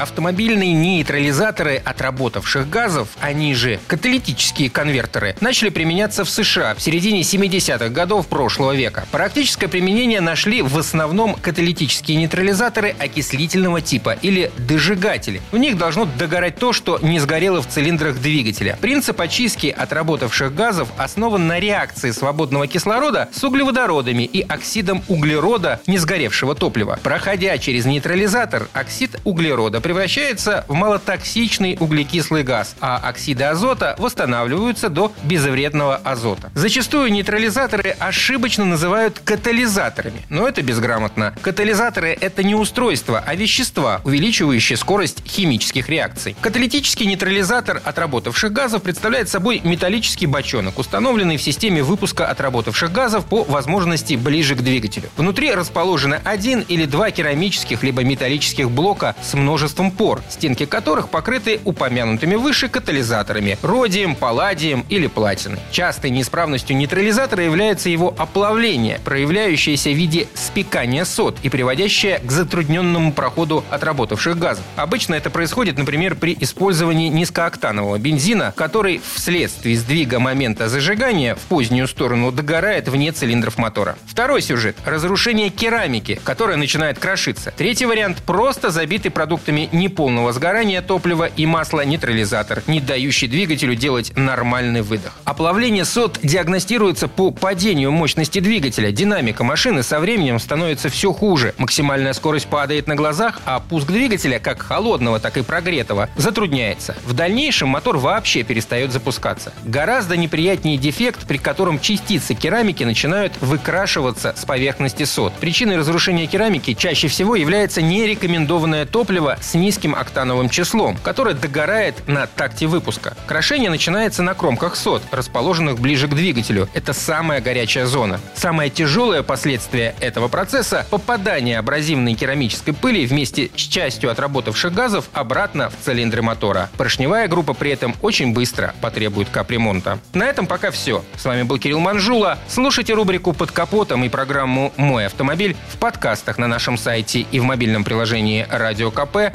Автомобильные нейтрализаторы отработавших газов, они же каталитические конвертеры, начали применяться в США в середине 70-х годов прошлого века. Практическое применение нашли в основном каталитические нейтрализаторы окислительного типа или дожигатели. В них должно догорать то, что не сгорело в цилиндрах двигателя. Принцип очистки отработавших газов основан на реакции свободного кислорода с углеводородами и оксидом углерода не сгоревшего топлива. Проходя через нейтрализатор, оксид углерода превращается в малотоксичный углекислый газ, а оксиды азота восстанавливаются до безвредного азота. Зачастую нейтрализаторы ошибочно называют катализаторами, но это безграмотно. Катализаторы – это не устройства, а вещества, увеличивающие скорость химических реакций. Каталитический нейтрализатор отработавших газов представляет собой металлический бочонок, установленный в системе выпуска отработавших газов по возможности ближе к двигателю. Внутри расположены один или два керамических либо металлических блока с множеством множеством пор, стенки которых покрыты упомянутыми выше катализаторами – родием, палладием или платиной. Частой неисправностью нейтрализатора является его оплавление, проявляющееся в виде спекания сод и приводящее к затрудненному проходу отработавших газов. Обычно это происходит, например, при использовании низкооктанового бензина, который вследствие сдвига момента зажигания в позднюю сторону догорает вне цилиндров мотора. Второй сюжет – разрушение керамики, которая начинает крошиться. Третий вариант – просто забитый продуктами неполного сгорания топлива и масла-нейтрализатор, не дающий двигателю делать нормальный выдох. Оплавление сот диагностируется по падению мощности двигателя. Динамика машины со временем становится все хуже. Максимальная скорость падает на глазах, а пуск двигателя, как холодного, так и прогретого, затрудняется. В дальнейшем мотор вообще перестает запускаться. Гораздо неприятнее дефект, при котором частицы керамики начинают выкрашиваться с поверхности сот. Причиной разрушения керамики чаще всего является нерекомендованное топливо с низким октановым числом, которое догорает на такте выпуска. Крошение начинается на кромках сот, расположенных ближе к двигателю. Это самая горячая зона. Самое тяжелое последствие этого процесса – попадание абразивной керамической пыли вместе с частью отработавших газов обратно в цилиндры мотора. Поршневая группа при этом очень быстро потребует капремонта. На этом пока все. С вами был Кирилл Манжула. Слушайте рубрику «Под капотом» и программу «Мой автомобиль» в подкастах на нашем сайте и в мобильном приложении «Радио КП»,